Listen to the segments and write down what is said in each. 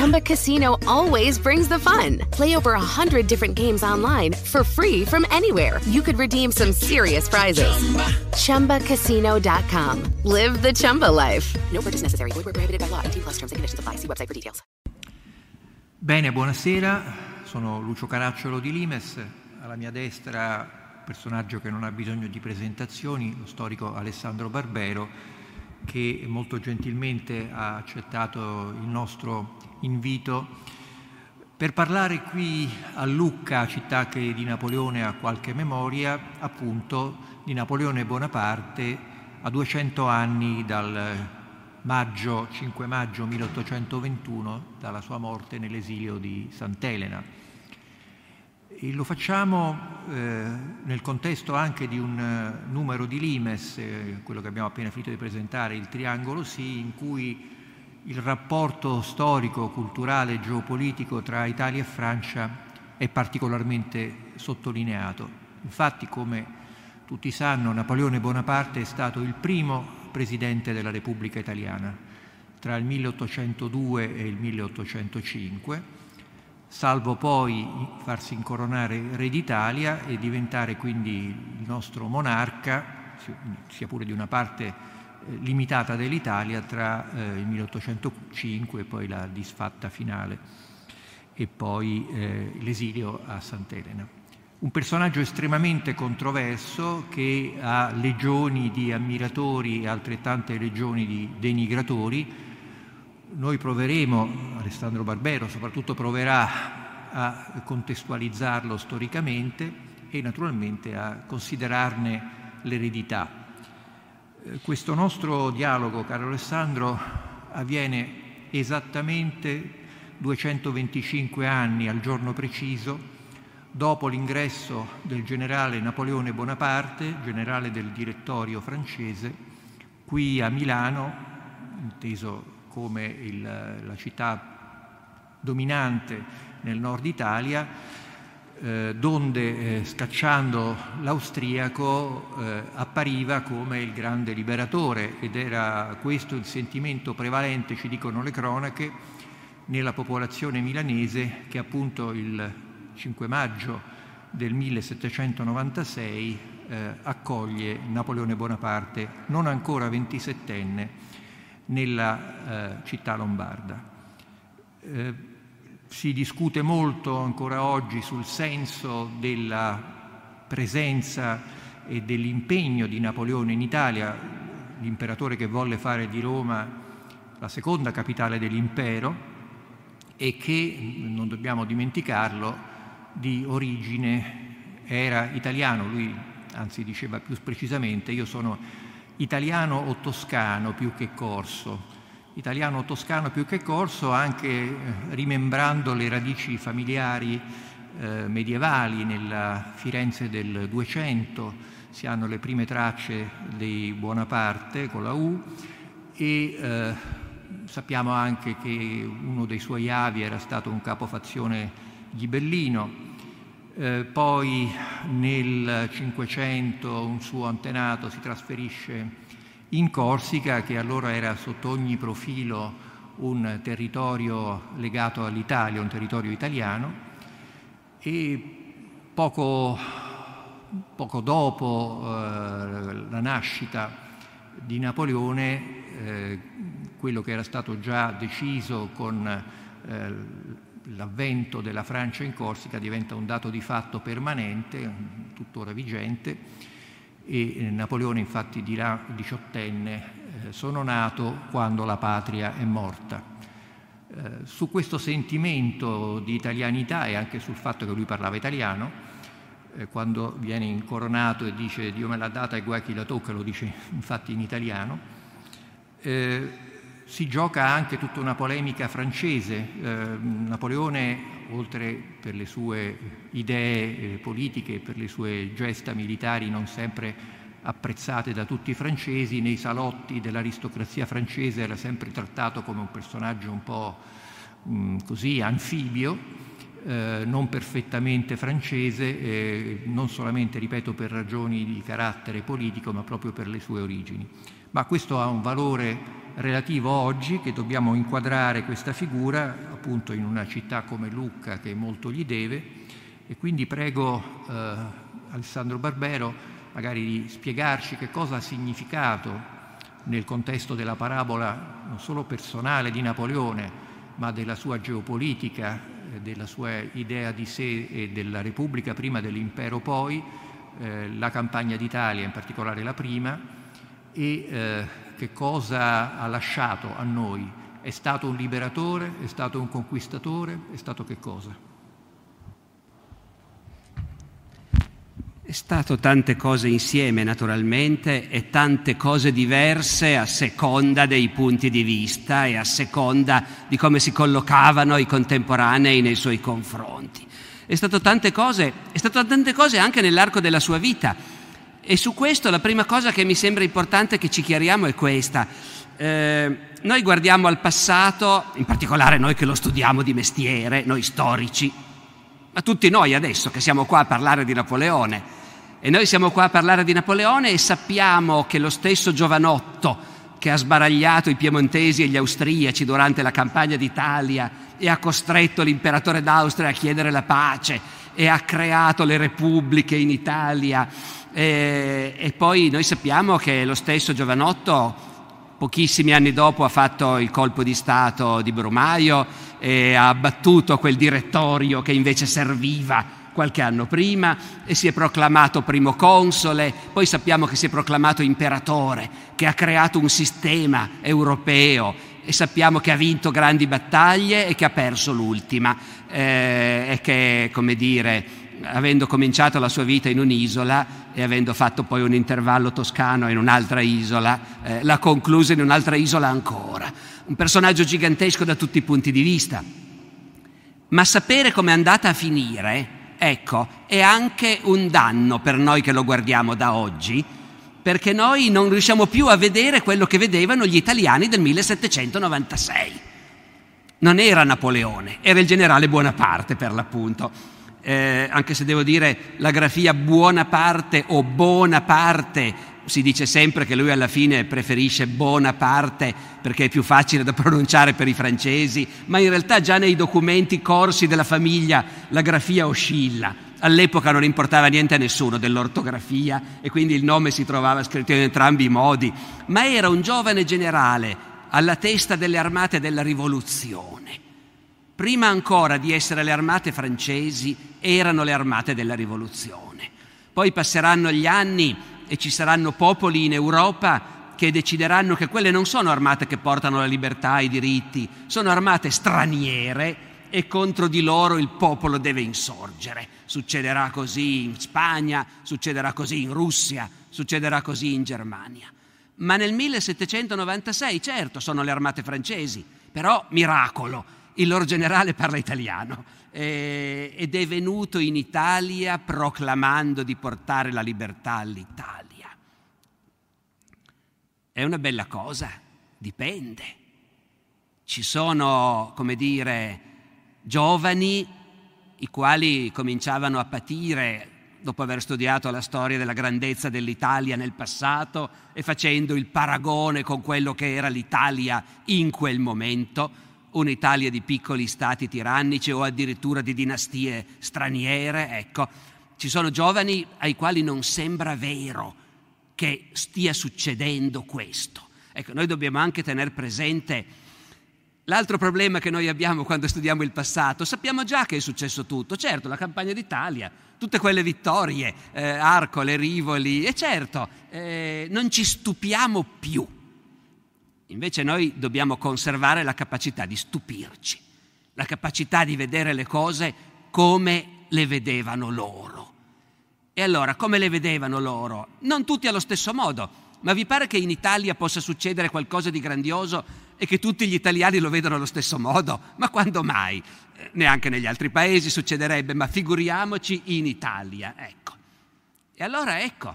Chumba Casino always brings the fun. Play over a hundred different games online for free from anywhere. You could redeem some serious prizes. ChumbaCasino.com. Live the Chumba life. No purchase necessary. Void where prohibited by law. 18 plus terms and conditions apply. See website for details. Bene, buonasera, sono Lucio Caracciolo di Limes, alla mia destra personaggio che non ha bisogno di presentazioni, lo storico Alessandro Barbero, che molto gentilmente ha accettato il nostro invito per parlare qui a Lucca, città che di Napoleone ha qualche memoria, appunto di Napoleone Bonaparte a 200 anni dal maggio, 5 maggio 1821, dalla sua morte nell'esilio di Sant'Elena. E lo facciamo eh, nel contesto anche di un eh, numero di Limes, eh, quello che abbiamo appena finito di presentare, il Triangolo Sì, in cui il rapporto storico, culturale e geopolitico tra Italia e Francia è particolarmente sottolineato. Infatti, come tutti sanno, Napoleone Bonaparte è stato il primo presidente della Repubblica Italiana tra il 1802 e il 1805 salvo poi farsi incoronare re d'Italia e diventare quindi il nostro monarca, sia pure di una parte limitata dell'Italia, tra eh, il 1805 e poi la disfatta finale e poi eh, l'esilio a Sant'Elena. Un personaggio estremamente controverso che ha legioni di ammiratori e altrettante legioni di denigratori, noi proveremo, Alessandro Barbero soprattutto proverà a contestualizzarlo storicamente e naturalmente a considerarne l'eredità. Questo nostro dialogo, caro Alessandro, avviene esattamente 225 anni al giorno preciso dopo l'ingresso del generale Napoleone Bonaparte, generale del direttorio francese, qui a Milano, inteso come il, la città dominante nel nord Italia, eh, donde eh, scacciando l'austriaco eh, appariva come il grande liberatore ed era questo il sentimento prevalente, ci dicono le cronache, nella popolazione milanese che appunto il 5 maggio del 1796 eh, accoglie Napoleone Bonaparte, non ancora 27enne, nella eh, città lombarda. Si discute molto ancora oggi sul senso della presenza e dell'impegno di Napoleone in Italia, l'imperatore che volle fare di Roma la seconda capitale dell'impero e che, non dobbiamo dimenticarlo, di origine era italiano, lui anzi diceva più precisamente io sono italiano o toscano più che corso. Italiano o toscano più che corso anche eh, rimembrando le radici familiari eh, medievali nella Firenze del 200, si hanno le prime tracce di Buonaparte con la U e eh, sappiamo anche che uno dei suoi avi era stato un capofazione ghibellino, eh, poi nel Cinquecento un suo antenato si trasferisce in Corsica, che allora era sotto ogni profilo un territorio legato all'Italia, un territorio italiano, e poco, poco dopo eh, la nascita di Napoleone, eh, quello che era stato già deciso con eh, l'avvento della Francia in Corsica diventa un dato di fatto permanente, tuttora vigente, e eh, Napoleone infatti dirà diciottenne, eh, sono nato quando la patria è morta. Eh, su questo sentimento di italianità e anche sul fatto che lui parlava italiano, quando viene incoronato e dice Dio me l'ha data e guai chi la tocca, lo dice infatti in italiano, eh, si gioca anche tutta una polemica francese. Napoleone, oltre per le sue idee eh, politiche, per le sue gesta militari non sempre apprezzate da tutti i francesi, nei salotti dell'aristocrazia francese era sempre trattato come un personaggio un po' mh, così anfibio, eh, non perfettamente francese, eh, non solamente, ripeto, per ragioni di carattere politico, ma proprio per le sue origini. Ma questo ha un valore relativo oggi che dobbiamo inquadrare questa figura appunto in una città come Lucca che molto gli deve e quindi prego eh, Alessandro Barbero magari di spiegarci che cosa ha significato nel contesto della parabola non solo personale di Napoleone, ma della sua geopolitica, eh, della sua idea di sé e della Repubblica prima dell'impero poi, eh, la campagna d'Italia, in particolare la prima, e eh, che cosa ha lasciato a noi. È stato un liberatore? È stato un conquistatore? È stato che cosa? È stato tante cose insieme naturalmente e tante cose diverse a seconda dei punti di vista e a seconda di come si collocavano i contemporanei nei suoi confronti. È stato tante cose, è stato tante cose anche nell'arco della sua vita e su questo la prima cosa che mi sembra importante che ci chiariamo è questa. Eh, noi guardiamo al passato, in particolare noi che lo studiamo di mestiere, noi storici, ma tutti noi adesso che siamo qua a parlare di Napoleone, e noi siamo qua a parlare di Napoleone e sappiamo che lo stesso giovanotto che ha sbaragliato i piemontesi e gli austriaci durante la campagna d'Italia e ha costretto l'imperatore d'Austria a chiedere la pace e ha creato le repubbliche in Italia. E, e poi noi sappiamo che lo stesso giovanotto pochissimi anni dopo ha fatto il colpo di Stato di Brumaio e ha abbattuto quel direttorio che invece serviva qualche anno prima e si è proclamato primo console, poi sappiamo che si è proclamato imperatore, che ha creato un sistema europeo e sappiamo che ha vinto grandi battaglie e che ha perso l'ultima eh, e che, come dire, avendo cominciato la sua vita in un'isola e avendo fatto poi un intervallo toscano in un'altra isola, eh, l'ha conclusa in un'altra isola ancora. Un personaggio gigantesco da tutti i punti di vista. Ma sapere com'è andata a finire Ecco, è anche un danno per noi che lo guardiamo da oggi, perché noi non riusciamo più a vedere quello che vedevano gli italiani del 1796. Non era Napoleone, era il generale Buonaparte per l'appunto. Eh, anche se devo dire la grafia Buonaparte o Bonaparte si dice sempre che lui alla fine preferisce Bonaparte perché è più facile da pronunciare per i francesi, ma in realtà già nei documenti corsi della famiglia la grafia oscilla. All'epoca non importava niente a nessuno dell'ortografia e quindi il nome si trovava scritto in entrambi i modi, ma era un giovane generale alla testa delle armate della rivoluzione. Prima ancora di essere le armate francesi, erano le armate della rivoluzione. Poi passeranno gli anni e ci saranno popoli in Europa che decideranno che quelle non sono armate che portano la libertà e i diritti, sono armate straniere e contro di loro il popolo deve insorgere. Succederà così in Spagna, succederà così in Russia, succederà così in Germania. Ma nel 1796, certo, sono le armate francesi, però miracolo, il loro generale parla italiano eh, ed è venuto in Italia proclamando di portare la libertà all'Italia. È una bella cosa, dipende. Ci sono, come dire, giovani i quali cominciavano a patire dopo aver studiato la storia della grandezza dell'Italia nel passato e facendo il paragone con quello che era l'Italia in quel momento, un'Italia di piccoli stati tirannici o addirittura di dinastie straniere, ecco, ci sono giovani ai quali non sembra vero che stia succedendo questo. Ecco, noi dobbiamo anche tenere presente L'altro problema che noi abbiamo quando studiamo il passato, sappiamo già che è successo tutto, certo, la campagna d'Italia, tutte quelle vittorie, eh, Arcole, Rivoli, e certo, eh, non ci stupiamo più. Invece noi dobbiamo conservare la capacità di stupirci, la capacità di vedere le cose come le vedevano loro. E allora, come le vedevano loro? Non tutti allo stesso modo, ma vi pare che in Italia possa succedere qualcosa di grandioso e che tutti gli italiani lo vedano allo stesso modo? Ma quando mai? Eh, neanche negli altri paesi succederebbe, ma figuriamoci in Italia, ecco. E allora ecco,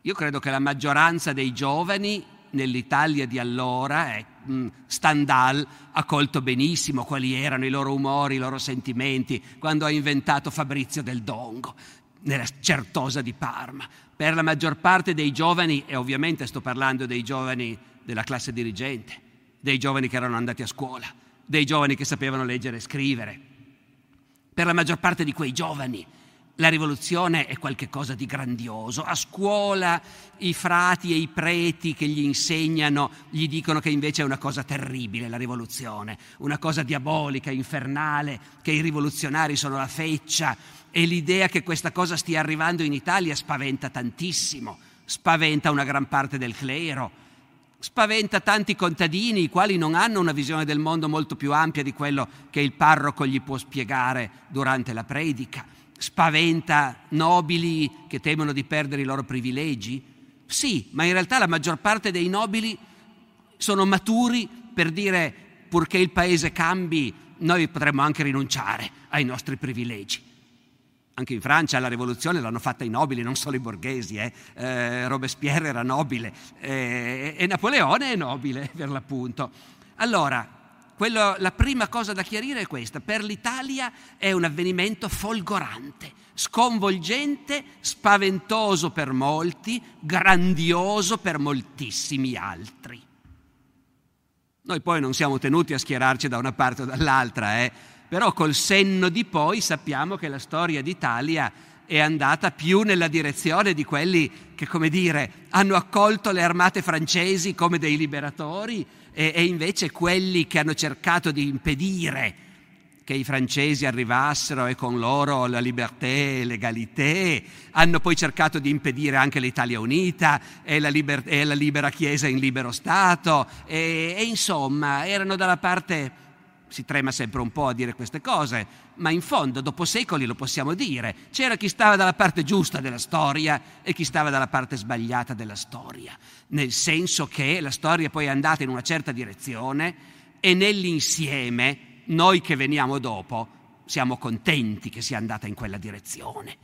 io credo che la maggioranza dei giovani nell'Italia di allora, eh, Stendhal ha colto benissimo quali erano i loro umori, i loro sentimenti quando ha inventato Fabrizio del Dongo nella Certosa di Parma. Per la maggior parte dei giovani, e ovviamente sto parlando dei giovani della classe dirigente, dei giovani che erano andati a scuola, dei giovani che sapevano leggere e scrivere, per la maggior parte di quei giovani la rivoluzione è qualcosa di grandioso. A scuola i frati e i preti che gli insegnano gli dicono che invece è una cosa terribile la rivoluzione, una cosa diabolica, infernale, che i rivoluzionari sono la feccia. E l'idea che questa cosa stia arrivando in Italia spaventa tantissimo, spaventa una gran parte del clero, spaventa tanti contadini i quali non hanno una visione del mondo molto più ampia di quello che il parroco gli può spiegare durante la predica spaventa nobili che temono di perdere i loro privilegi? Sì, ma in realtà la maggior parte dei nobili sono maturi per dire purché il paese cambi, noi potremmo anche rinunciare ai nostri privilegi. Anche in Francia la rivoluzione l'hanno fatta i nobili, non solo i borghesi. Eh. Eh, Robespierre era nobile eh, e Napoleone è nobile per l'appunto. Allora, quello, la prima cosa da chiarire è questa. Per l'Italia è un avvenimento folgorante, sconvolgente, spaventoso per molti, grandioso per moltissimi altri. Noi poi non siamo tenuti a schierarci da una parte o dall'altra, eh? però col senno di poi sappiamo che la storia d'Italia è andata più nella direzione di quelli che, come dire, hanno accolto le armate francesi come dei liberatori e, e invece quelli che hanno cercato di impedire che i francesi arrivassero e con loro la liberté e l'egalité, hanno poi cercato di impedire anche l'Italia unita e la, liber- e la libera Chiesa in libero Stato. E, e insomma erano dalla parte si trema sempre un po' a dire queste cose, ma in fondo dopo secoli lo possiamo dire. C'era chi stava dalla parte giusta della storia e chi stava dalla parte sbagliata della storia, nel senso che la storia poi è andata in una certa direzione e nell'insieme noi che veniamo dopo siamo contenti che sia andata in quella direzione.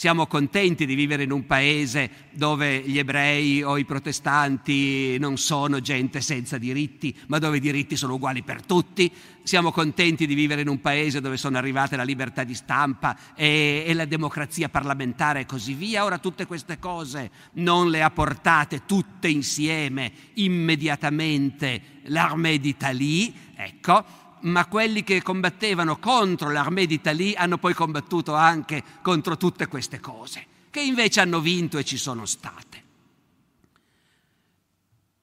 Siamo contenti di vivere in un paese dove gli ebrei o i protestanti non sono gente senza diritti, ma dove i diritti sono uguali per tutti. Siamo contenti di vivere in un paese dove sono arrivate la libertà di stampa e, e la democrazia parlamentare e così via. Ora tutte queste cose non le ha portate tutte insieme immediatamente l'armée d'Italie, ecco, ma quelli che combattevano contro l'armée d'Italie hanno poi combattuto anche contro tutte queste cose, che invece hanno vinto e ci sono state.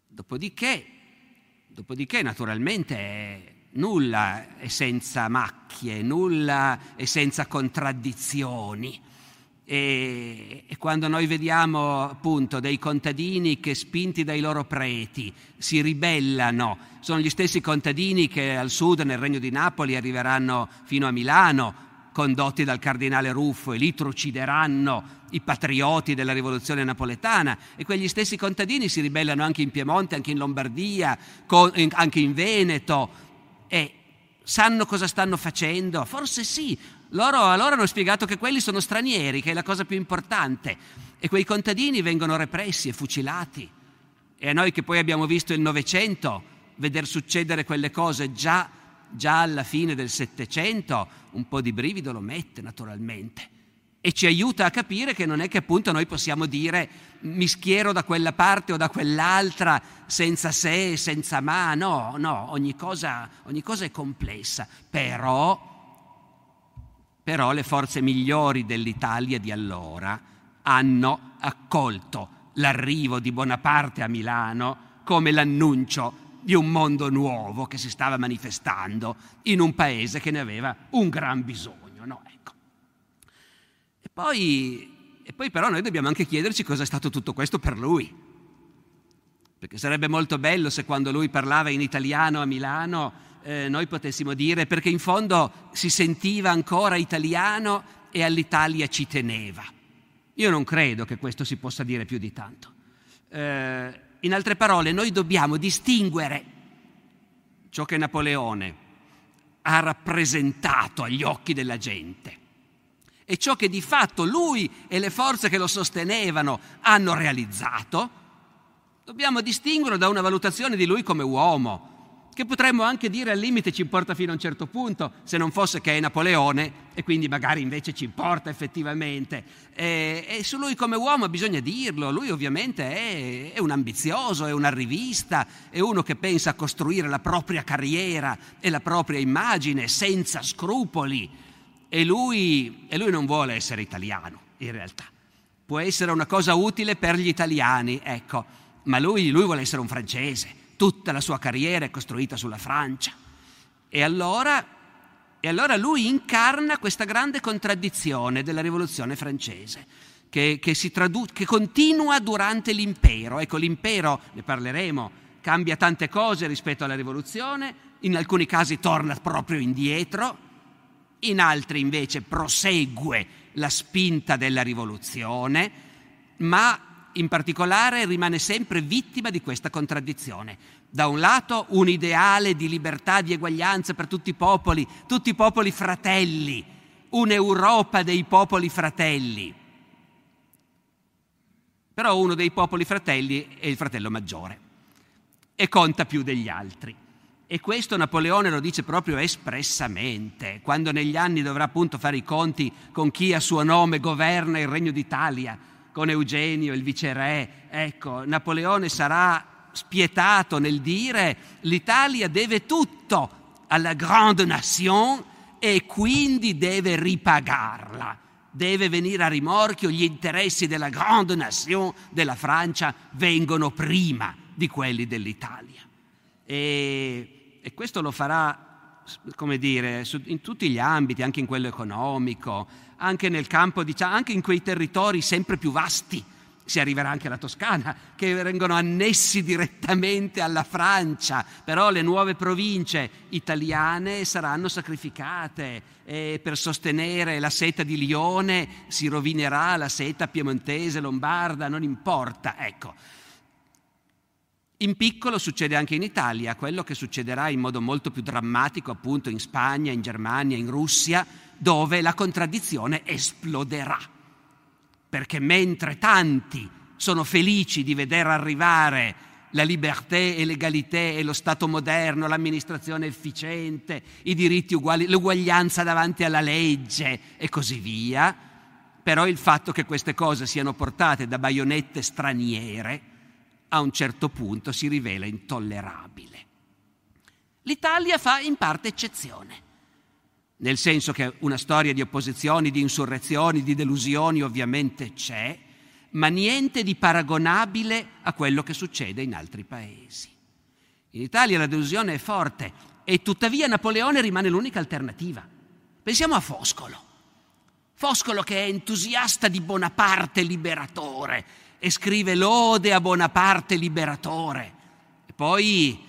Dopodiché, dopodiché naturalmente nulla è senza macchie, nulla è senza contraddizioni. E, e, quando noi vediamo appunto dei contadini che spinti dai loro preti si ribellano, sono gli stessi contadini che al sud, nel regno di Napoli, arriveranno fino a Milano, condotti dal cardinale Ruffo, e lì trucideranno i patrioti della rivoluzione napoletana. E quegli stessi contadini si ribellano anche in Piemonte, anche in Lombardia, anche in Veneto. E sanno cosa stanno facendo? Forse sì, loro allora hanno spiegato che quelli sono stranieri, che è la cosa più importante, e quei contadini vengono repressi e fucilati. E a noi che poi abbiamo visto il Novecento, veder succedere quelle cose già, già alla fine del Settecento, un po' di brivido lo mette naturalmente. E ci aiuta a capire che non è che appunto noi possiamo dire mi schiero da quella parte o da quell'altra senza se, senza ma, no, no, ogni cosa, ogni cosa è complessa, però però le forze migliori dell'Italia di allora hanno accolto l'arrivo di Bonaparte a Milano come l'annuncio di un mondo nuovo che si stava manifestando in un paese che ne aveva un gran bisogno. No? Ecco. E, poi, e poi però noi dobbiamo anche chiederci cosa è stato tutto questo per lui. Perché sarebbe molto bello se quando lui parlava in italiano a Milano eh, noi potessimo dire, perché in fondo si sentiva ancora italiano e all'Italia ci teneva. Io non credo che questo si possa dire più di tanto. Eh, in altre parole, noi dobbiamo distinguere ciò che Napoleone ha rappresentato agli occhi della gente e ciò che di fatto lui e le forze che lo sostenevano hanno realizzato Dobbiamo distinguerlo da una valutazione di lui come uomo, che potremmo anche dire al limite ci importa fino a un certo punto, se non fosse che è Napoleone e quindi magari invece ci importa effettivamente. E, e su lui come uomo bisogna dirlo, lui ovviamente è, è, un ambizioso, è una rivista, è uno che pensa a costruire la propria carriera e la propria immagine senza scrupoli e lui, e lui non vuole essere italiano in realtà. Può essere una cosa utile per gli italiani, ecco, ma lui, lui vuole essere un francese tutta la sua carriera è costruita sulla Francia. E allora, e allora lui incarna questa grande contraddizione della rivoluzione francese, che, che, tradu- che continua durante l'impero. Ecco, l'impero, ne parleremo, cambia tante cose rispetto alla rivoluzione, in alcuni casi torna proprio indietro, in altri invece prosegue la spinta della rivoluzione, ma in particolare rimane sempre vittima di questa contraddizione. Da un lato un ideale di libertà, di eguaglianza per tutti i popoli, tutti i popoli fratelli, un'Europa dei popoli fratelli. Però uno dei popoli fratelli è il fratello maggiore e conta più degli altri. E questo Napoleone lo dice proprio espressamente, quando negli anni dovrà appunto fare i conti con chi a suo nome governa il Regno d'Italia con Eugenio, il viceré. Ecco, Napoleone sarà spietato nel dire l'Italia deve tutto alla grande nation e quindi deve ripagarla. Deve venire a rimorchio, gli interessi della grande nation della Francia vengono prima di quelli dell'Italia. E, e questo lo farà, come dire, in tutti gli ambiti, anche in quello economico, anche nel campo, diciamo, anche in quei territori sempre più vasti. Si arriverà anche alla Toscana, che vengono annessi direttamente alla Francia, però le nuove province italiane saranno sacrificate e per sostenere la seta di Lione si rovinerà la seta piemontese, lombarda, non importa. Ecco, in piccolo succede anche in Italia, quello che succederà in modo molto più drammatico appunto in Spagna, in Germania, in Russia, dove la contraddizione esploderà. Perché mentre tanti sono felici di vedere arrivare la libertà e l'egalità e lo Stato moderno, l'amministrazione efficiente, i diritti uguali, l'uguaglianza davanti alla legge e così via, però il fatto che queste cose siano portate da baionette straniere a un certo punto si rivela intollerabile. L'Italia fa in parte eccezione nel senso che una storia di opposizioni, di insurrezioni, di delusioni ovviamente c'è, ma niente di paragonabile a quello che succede in altri paesi. In Italia la delusione è forte e tuttavia Napoleone rimane l'unica alternativa. Pensiamo a Foscolo. Foscolo che è entusiasta di Bonaparte liberatore e scrive lode a Bonaparte liberatore. E poi,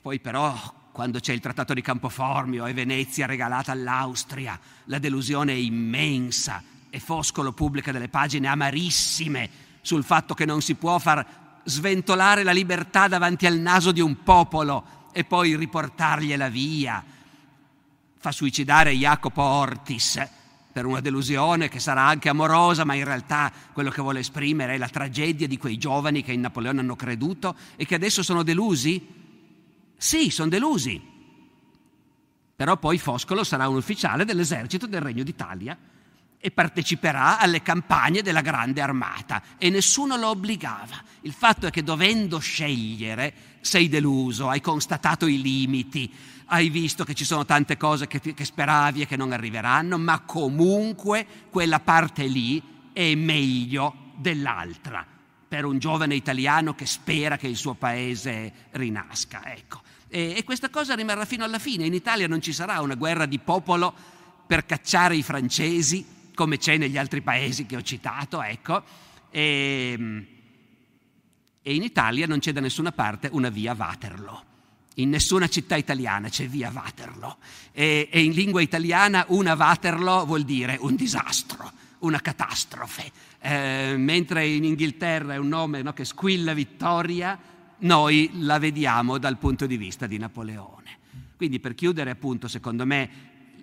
poi però quando c'è il trattato di Campoformio e Venezia regalata all'Austria, la delusione è immensa e Foscolo pubblica delle pagine amarissime sul fatto che non si può far sventolare la libertà davanti al naso di un popolo e poi riportargliela via. Fa suicidare Jacopo Ortis per una delusione che sarà anche amorosa, ma in realtà quello che vuole esprimere è la tragedia di quei giovani che in Napoleone hanno creduto e che adesso sono delusi sì, sono delusi. Però poi Foscolo sarà un ufficiale dell'esercito del Regno d'Italia e parteciperà alle campagne della grande armata e nessuno lo obbligava. Il fatto è che dovendo scegliere sei deluso, hai constatato i limiti, hai visto che ci sono tante cose che, che speravi e che non arriveranno, ma comunque quella parte lì è meglio dell'altra per un giovane italiano che spera che il suo paese rinasca. Ecco. E, e questa cosa rimarrà fino alla fine. In Italia non ci sarà una guerra di popolo per cacciare i francesi, come c'è negli altri paesi che ho citato, ecco. E, e in Italia non c'è da nessuna parte una via Waterloo. In nessuna città italiana c'è via Waterloo. E, e in lingua italiana una Waterloo vuol dire un disastro, una catastrofe. Eh, mentre in Inghilterra è un nome no, che squilla vittoria, noi la vediamo dal punto di vista di Napoleone. Quindi per chiudere appunto, secondo me,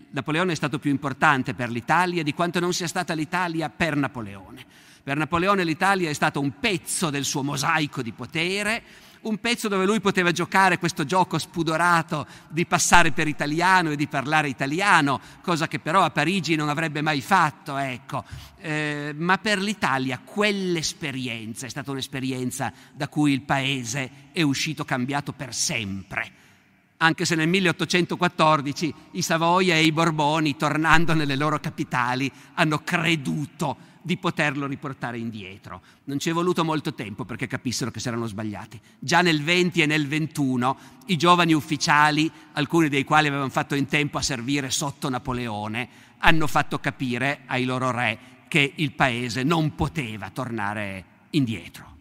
Napoleone è stato più importante per l'Italia di quanto non sia stata l'Italia per Napoleone. Per Napoleone l'Italia è stata un pezzo del suo mosaico di potere, un pezzo dove lui poteva giocare questo gioco spudorato di passare per italiano e di parlare italiano, cosa che però a Parigi non avrebbe mai fatto, ecco. Eh, ma per l'Italia quell'esperienza è stata un'esperienza da cui il paese è uscito cambiato per sempre anche se nel 1814 i Savoia e i Borboni, tornando nelle loro capitali, hanno creduto di poterlo riportare indietro. Non ci è voluto molto tempo perché capissero che si erano sbagliati. Già nel 20 e nel 21 i giovani ufficiali, alcuni dei quali avevano fatto in tempo a servire sotto Napoleone, hanno fatto capire ai loro re che il paese non poteva tornare indietro.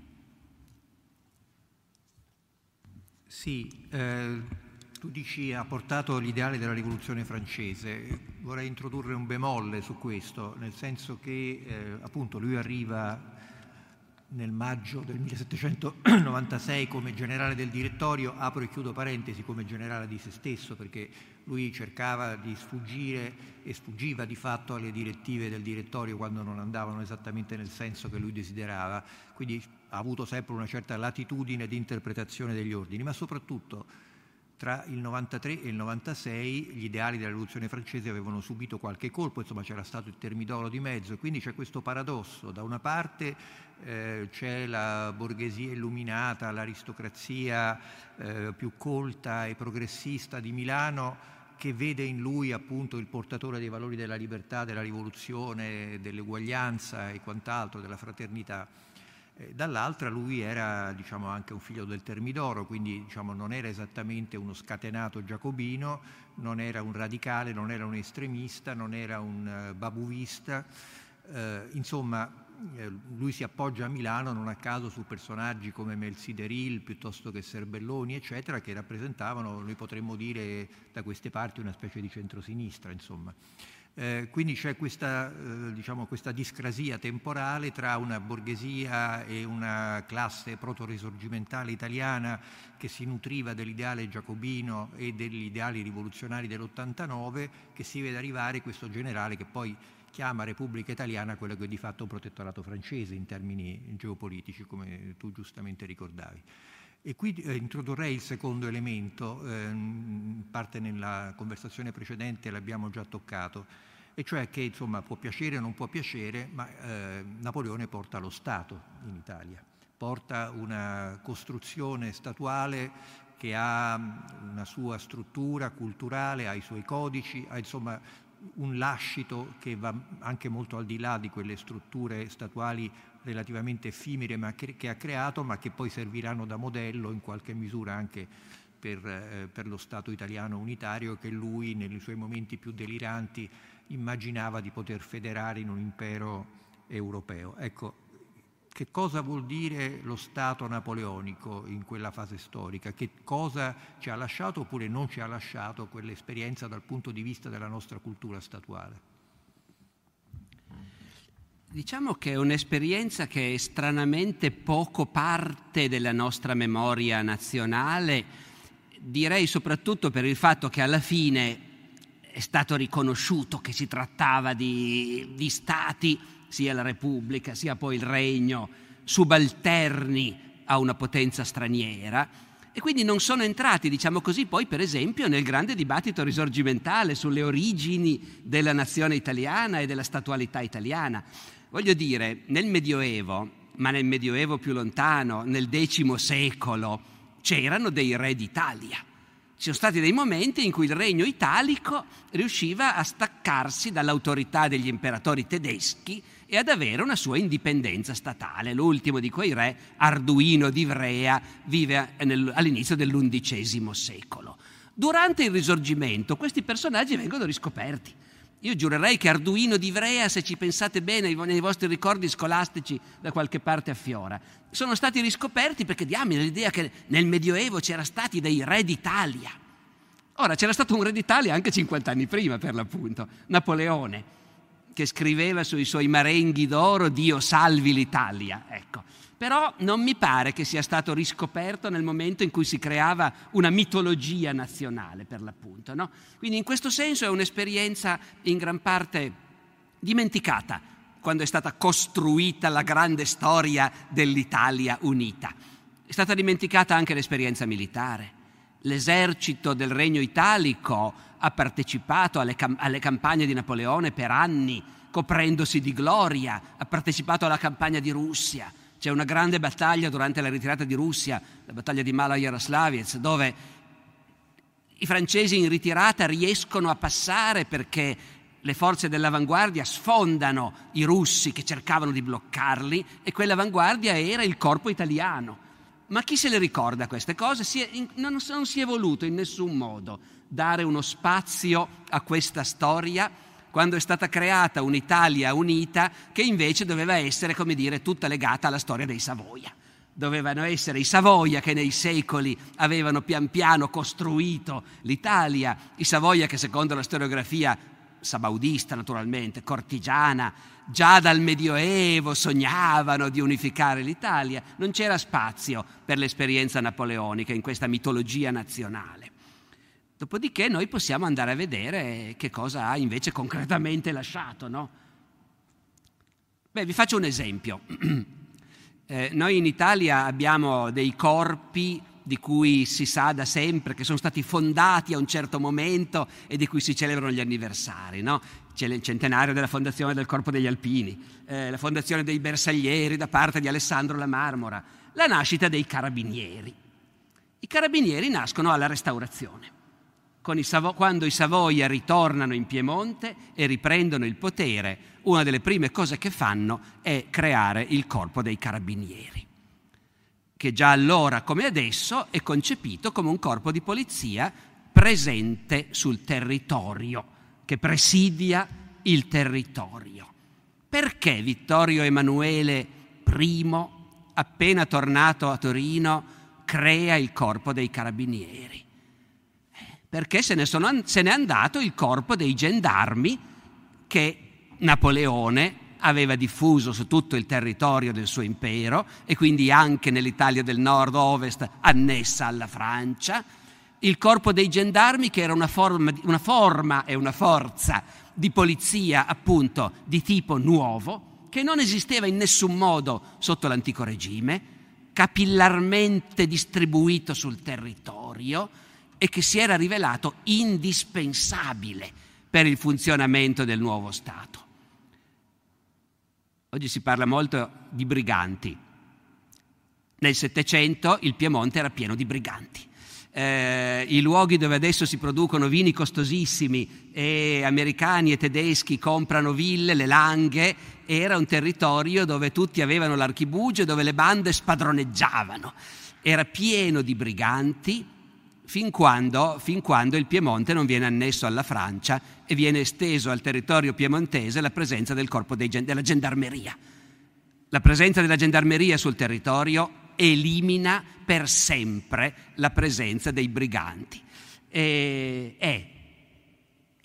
Sì, eh tu dici ha portato l'ideale della rivoluzione francese, vorrei introdurre un bemolle su questo, nel senso che eh, appunto lui arriva nel maggio del 1796 come generale del direttorio, apro e chiudo parentesi, come generale di se stesso, perché lui cercava di sfuggire e sfuggiva di fatto alle direttive del direttorio quando non andavano esattamente nel senso che lui desiderava, quindi ha avuto sempre una certa latitudine di interpretazione degli ordini, ma soprattutto tra il 93 e il 96 gli ideali della rivoluzione francese avevano subito qualche colpo, insomma c'era stato il termidoro di mezzo e quindi c'è questo paradosso. Da una parte eh, c'è la borghesia illuminata, l'aristocrazia eh, più colta e progressista di Milano che vede in lui appunto il portatore dei valori della libertà, della rivoluzione, dell'eguaglianza e quant'altro, della fraternità dall'altra lui era diciamo, anche un figlio del Termidoro, quindi diciamo, non era esattamente uno scatenato giacobino, non era un radicale, non era un estremista, non era un uh, babuvista, uh, insomma eh, lui si appoggia a Milano non a caso su personaggi come Melsideril piuttosto che Serbelloni, eccetera, che rappresentavano, noi potremmo dire da queste parti, una specie di centrosinistra, insomma. Eh, quindi c'è questa, eh, diciamo, questa, discrasia temporale tra una borghesia e una classe proto-risorgimentale italiana che si nutriva dell'ideale giacobino e degli ideali rivoluzionari dell'89, che si vede arrivare questo generale che poi chiama Repubblica Italiana quello che è di fatto un protettorato francese in termini geopolitici, come tu giustamente ricordavi. E qui eh, introdurrei il secondo elemento, eh, parte nella conversazione precedente l'abbiamo già toccato, e cioè che insomma può piacere o non può piacere, ma eh, Napoleone porta lo Stato in Italia, porta una costruzione statuale che ha una sua struttura culturale, ha i suoi codici, ha insomma un lascito che va anche molto al di là di quelle strutture statuali relativamente effimere ma che, che ha creato, ma che poi serviranno da modello in qualche misura anche per, eh, per lo Stato italiano unitario che lui nei suoi momenti più deliranti immaginava di poter federare in un impero europeo. Ecco, che cosa vuol dire lo Stato napoleonico in quella fase storica? Che cosa ci ha lasciato oppure non ci ha lasciato quell'esperienza dal punto di vista della nostra cultura statuale? Diciamo che è un'esperienza che è stranamente poco parte della nostra memoria nazionale, direi soprattutto per il fatto che alla fine è stato riconosciuto che si trattava di, di stati, sia la Repubblica sia poi il Regno, subalterni a una potenza straniera e quindi non sono entrati, diciamo così, poi per esempio nel grande dibattito risorgimentale sulle origini della nazione italiana e della statualità italiana. Voglio dire, nel Medioevo, ma nel Medioevo più lontano, nel X secolo, c'erano dei re d'Italia ci sono stati dei momenti in cui il regno italico riusciva a staccarsi dall'autorità degli imperatori tedeschi e ad avere una sua indipendenza statale. L'ultimo di quei re, Arduino di Ivrea, vive all'inizio dell'undicesimo secolo. Durante il Risorgimento questi personaggi vengono riscoperti io giurerei che Arduino di Ivrea, se ci pensate bene nei vostri ricordi scolastici da qualche parte affiora, sono stati riscoperti perché diamine l'idea che nel Medioevo c'era stati dei re d'Italia. Ora, c'era stato un re d'Italia anche 50 anni prima, per l'appunto, Napoleone, che scriveva sui suoi marenghi d'oro Dio salvi l'Italia. Ecco però non mi pare che sia stato riscoperto nel momento in cui si creava una mitologia nazionale, per l'appunto. No? Quindi in questo senso è un'esperienza in gran parte dimenticata quando è stata costruita la grande storia dell'Italia unita. È stata dimenticata anche l'esperienza militare. L'esercito del Regno Italico ha partecipato alle, cam- alle campagne di Napoleone per anni, coprendosi di gloria, ha partecipato alla campagna di Russia. C'è una grande battaglia durante la ritirata di Russia, la battaglia di Mala Jaroslavets, dove i francesi in ritirata riescono a passare perché le forze dell'avanguardia sfondano i russi che cercavano di bloccarli e quell'avanguardia era il corpo italiano. Ma chi se le ricorda queste cose? Si è, non, non si è voluto in nessun modo dare uno spazio a questa storia quando è stata creata un'Italia unita che invece doveva essere, come dire, tutta legata alla storia dei Savoia dovevano essere i Savoia che nei secoli avevano pian piano costruito l'Italia, i Savoia che secondo la storiografia sabaudista naturalmente, cortigiana, già dal Medioevo sognavano di unificare l'Italia, non c'era spazio per l'esperienza napoleonica in questa mitologia nazionale. Dopodiché noi possiamo andare a vedere che cosa ha invece concretamente lasciato, no? Beh, vi faccio un esempio. Eh, noi in Italia abbiamo dei corpi di cui si sa da sempre che sono stati fondati a un certo momento e di cui si celebrano gli anniversari. No? C'è il centenario della fondazione del Corpo degli Alpini, eh, la fondazione dei Bersaglieri da parte di Alessandro La Marmora, la nascita dei Carabinieri. I Carabinieri nascono alla Restaurazione. I Savo- quando i Savoia ritornano in Piemonte e riprendono il potere, una delle prime cose che fanno è creare il corpo dei carabinieri, che già allora come adesso è concepito come un corpo di polizia presente sul territorio, che presidia il territorio. Perché Vittorio Emanuele I, appena tornato a Torino, crea il corpo dei carabinieri? Perché se ne, sono, se n'è andato il corpo dei gendarmi che Napoleone aveva diffuso su tutto il territorio del suo impero e quindi anche nell'Italia del nord-ovest annessa alla Francia, il corpo dei gendarmi che era una forma, una forma e una forza di polizia appunto di tipo nuovo, che non esisteva in nessun modo sotto l'antico regime, capillarmente distribuito sul territorio, e che si era rivelato indispensabile per il funzionamento del nuovo Stato. Oggi si parla molto di briganti. Nel Settecento il Piemonte era pieno di briganti. Eh, I luoghi dove adesso si producono vini costosissimi e americani e tedeschi comprano ville, le langhe, era un territorio dove tutti avevano l'archibugio, dove le bande spadroneggiavano. Era pieno di briganti, fin quando, fin quando, il Piemonte non viene annesso alla Francia e viene esteso al territorio piemontese la presenza del corpo dei, della gendarmeria. La presenza della gendarmeria sul territorio elimina per sempre la presenza dei briganti. E, è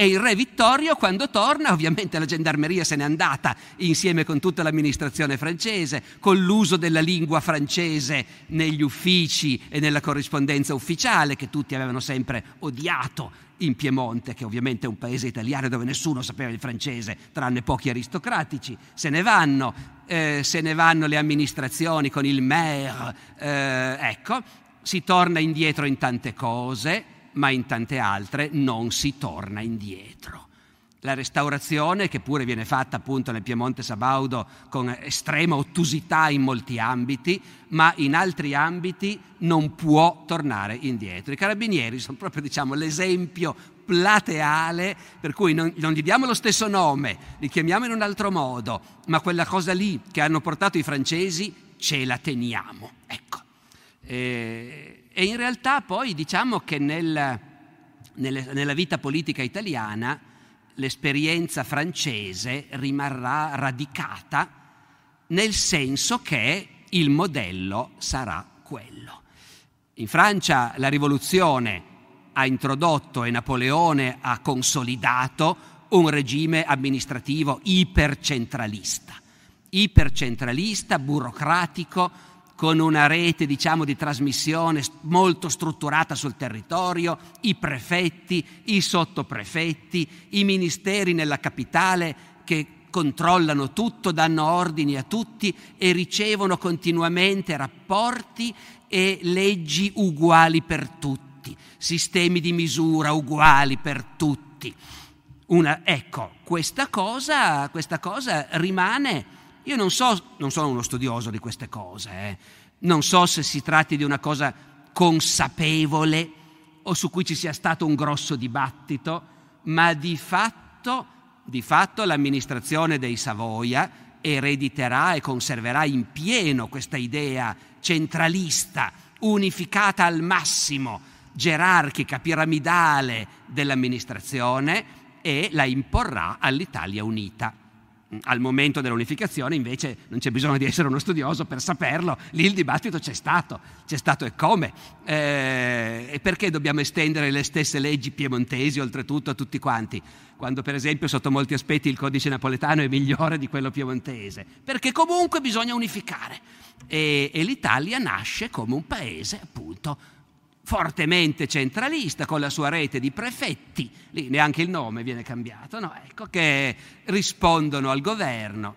e il re Vittorio, quando torna, ovviamente la gendarmeria se n'è andata insieme con tutta l'amministrazione francese, con l'uso della lingua francese negli uffici e nella corrispondenza ufficiale, che tutti avevano sempre odiato in Piemonte, che ovviamente è un paese italiano dove nessuno sapeva il francese, tranne pochi aristocratici. Se ne vanno, eh, se ne vanno le amministrazioni con il maire, eh, ecco, si torna indietro in tante cose ma in tante altre non si torna indietro. La restaurazione, che pure viene fatta appunto nel Piemonte Sabaudo con estrema ottusità in molti ambiti, ma in altri ambiti non può tornare indietro. I carabinieri sono proprio diciamo, l'esempio plateale per cui non, non, gli diamo lo stesso nome, li chiamiamo in un altro modo, ma quella cosa lì che hanno portato i francesi ce la teniamo. Ecco. E e in realtà poi diciamo che nel, nelle, nella vita politica italiana l'esperienza francese rimarrà radicata nel senso che il modello sarà quello. In Francia la rivoluzione ha introdotto e Napoleone ha consolidato un regime amministrativo ipercentralista, ipercentralista, burocratico, con una rete diciamo, di trasmissione molto strutturata sul territorio, i prefetti, i sottoprefetti, i ministeri nella capitale che controllano tutto, danno ordini a tutti e ricevono continuamente rapporti e leggi uguali per tutti, sistemi di misura uguali per tutti. Una, ecco, questa cosa, questa cosa rimane, io non so, non sono uno studioso di queste cose, eh, non so se si tratti di una cosa consapevole o su cui ci sia stato un grosso dibattito, ma di fatto, di fatto l'amministrazione dei Savoia erediterà e conserverà in pieno questa idea centralista, unificata al massimo, gerarchica, piramidale dell'amministrazione e la imporrà all'Italia unita. Al momento dell'unificazione invece non c'è bisogno di essere uno studioso per saperlo, lì il dibattito c'è stato, c'è stato e come. Eh, e perché dobbiamo estendere le stesse leggi piemontesi oltretutto a tutti quanti, quando per esempio sotto molti aspetti il codice napoletano è migliore di quello piemontese? Perché comunque bisogna unificare e, e l'Italia nasce come un paese appunto fortemente centralista con la sua rete di prefetti, lì neanche il nome viene cambiato, no? ecco, che rispondono al governo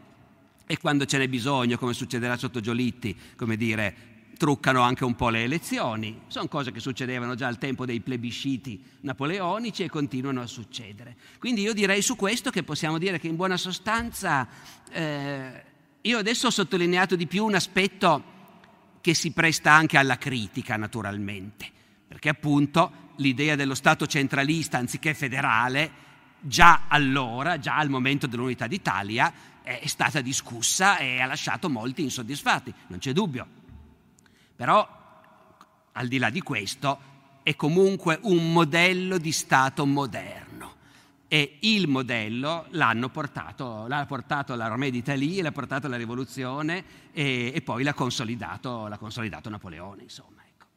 e quando ce n'è bisogno, come succederà sotto Giolitti, come dire, truccano anche un po' le elezioni, sono cose che succedevano già al tempo dei plebisciti napoleonici e continuano a succedere. Quindi io direi su questo che possiamo dire che in buona sostanza eh, io adesso ho sottolineato di più un aspetto che si presta anche alla critica naturalmente perché appunto l'idea dello Stato centralista anziché federale già allora, già al momento dell'unità d'Italia, è stata discussa e ha lasciato molti insoddisfatti, non c'è dubbio. Però, al di là di questo, è comunque un modello di Stato moderno e il modello l'hanno portato, l'ha portato l'Armée d'Italie, l'ha portato alla rivoluzione e, e poi l'ha consolidato, l'ha consolidato Napoleone, insomma.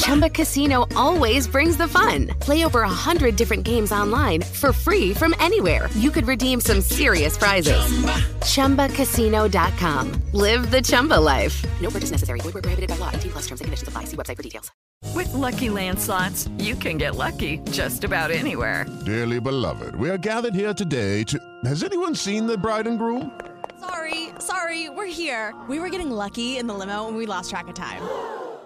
Chumba Casino always brings the fun. Play over a hundred different games online for free from anywhere. You could redeem some serious prizes. Chumba. ChumbaCasino.com. Live the Chumba life. No purchase necessary. Void where prohibited by law. T plus terms and conditions apply. See website for details. With Lucky Land slots, you can get lucky just about anywhere. Dearly beloved, we are gathered here today to. Has anyone seen the bride and groom? Sorry, sorry, we're here. We were getting lucky in the limo and we lost track of time.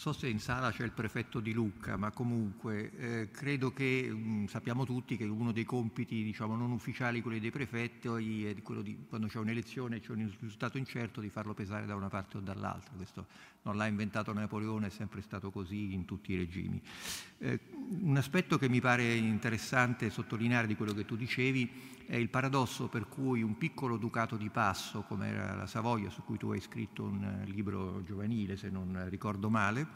So se in sala c'è il prefetto di Lucca, ma comunque eh, credo che mh, sappiamo tutti che uno dei compiti diciamo, non ufficiali, quelli dei prefetti, è quello di quando c'è un'elezione e c'è un risultato incerto di farlo pesare da una parte o dall'altra. Questo non l'ha inventato Napoleone, è sempre stato così in tutti i regimi. Eh, un aspetto che mi pare interessante sottolineare di quello che tu dicevi è il paradosso per cui un piccolo ducato di passo, come era la Savoia, su cui tu hai scritto un eh, libro giovanile, se non ricordo male,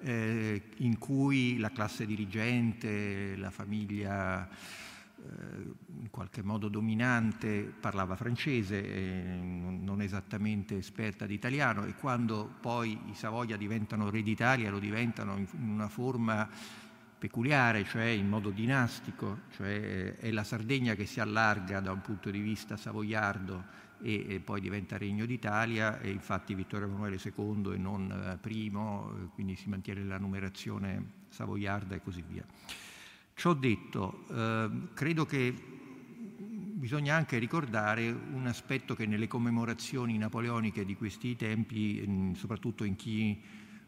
eh, in cui la classe dirigente, la famiglia eh, in qualche modo dominante parlava francese, eh, non esattamente esperta di italiano, e quando poi i Savoia diventano re lo diventano in una forma peculiare, cioè in modo dinastico, cioè è la Sardegna che si allarga da un punto di vista savoiardo e, poi diventa Regno d'Italia e infatti Vittorio Emanuele II e non eh, primo, quindi si mantiene la numerazione savoiarda e così via. Ciò detto, eh, credo che bisogna anche ricordare un aspetto che nelle commemorazioni napoleoniche di questi tempi, soprattutto in chi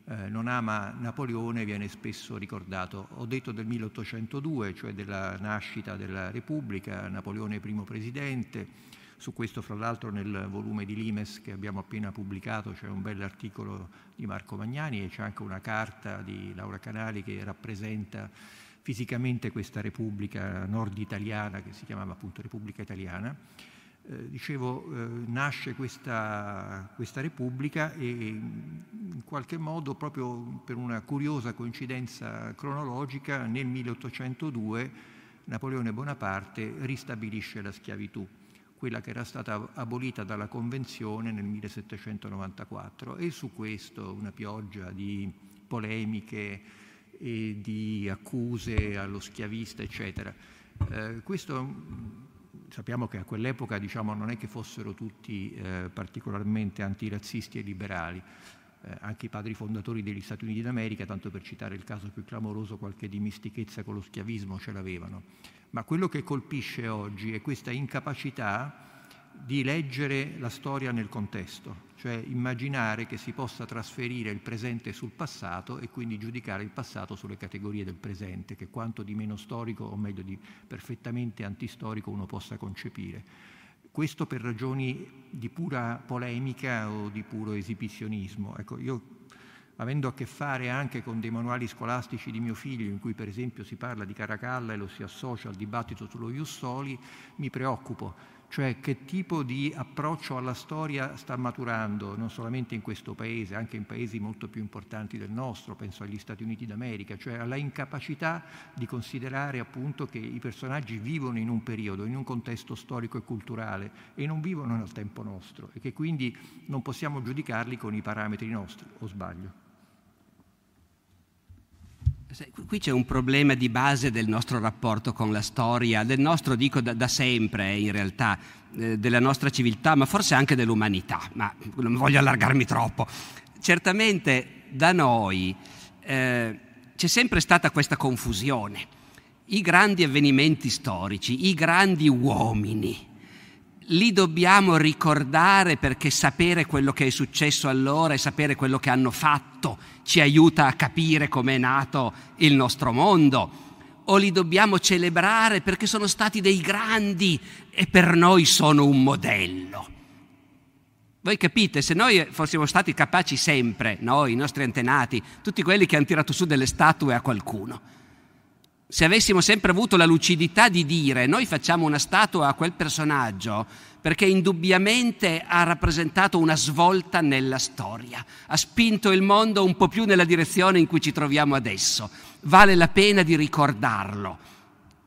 eh, non ama Napoleone viene spesso ricordato. Ho detto del 1802, cioè della nascita della Repubblica, Napoleone primo presidente. Su questo, fra l'altro, nel volume di Limes che abbiamo appena pubblicato c'è un bell'articolo di Marco Magnani e c'è anche una carta di Laura Canali che rappresenta fisicamente questa Repubblica nord italiana che si chiamava appunto Repubblica Italiana. Eh, dicevo, eh, nasce questa, questa, Repubblica e in qualche modo, proprio per una curiosa coincidenza cronologica, nel 1802 Napoleone Bonaparte ristabilisce la schiavitù, quella che era stata abolita dalla Convenzione nel 1794 e su questo una pioggia di polemiche e di accuse allo schiavista, eccetera. Eh, questo sappiamo che a quell'epoca diciamo, non è che fossero tutti eh, particolarmente antirazzisti e liberali, eh, anche i padri fondatori degli Stati Uniti d'America, tanto per citare il caso più clamoroso, qualche dimistichezza con lo schiavismo ce l'avevano. Ma quello che colpisce oggi è questa incapacità di leggere la storia nel contesto, cioè immaginare che si possa trasferire il presente sul passato e quindi giudicare il passato sulle categorie del presente, che quanto di meno storico, o meglio di perfettamente antistorico, uno possa concepire. Questo per ragioni di pura polemica o di puro esibizionismo. Ecco, io avendo a che fare anche con dei manuali scolastici di mio figlio in cui per esempio si parla di Caracalla e lo si associa al dibattito sullo Ius Soli, mi preoccupo cioè che tipo di approccio alla storia sta maturando non solamente in questo paese, anche in paesi molto più importanti del nostro, penso agli Stati Uniti d'America, cioè alla incapacità di considerare appunto che i personaggi vivono in un periodo, in un contesto storico e culturale e non vivono nel tempo nostro e che quindi non possiamo giudicarli con i parametri nostri, o sbaglio? Qui c'è un problema di base del nostro rapporto con la storia, del nostro, dico da, da sempre in realtà, eh, della nostra civiltà, ma forse anche dell'umanità, ma non voglio allargarmi troppo. Certamente da noi eh, c'è sempre stata questa confusione. I grandi avvenimenti storici, i grandi uomini, li dobbiamo ricordare perché sapere quello che è successo allora e sapere quello che hanno fatto ci aiuta a capire come è nato il nostro mondo. O li dobbiamo celebrare perché sono stati dei grandi e per noi sono un modello. Voi capite, se noi fossimo stati capaci sempre, noi, i nostri antenati, tutti quelli che hanno tirato su delle statue a qualcuno, se avessimo sempre avuto la lucidità di dire noi facciamo una statua a quel personaggio perché indubbiamente ha rappresentato una svolta nella storia, ha spinto il mondo un po' più nella direzione in cui ci troviamo adesso, vale la pena di ricordarlo.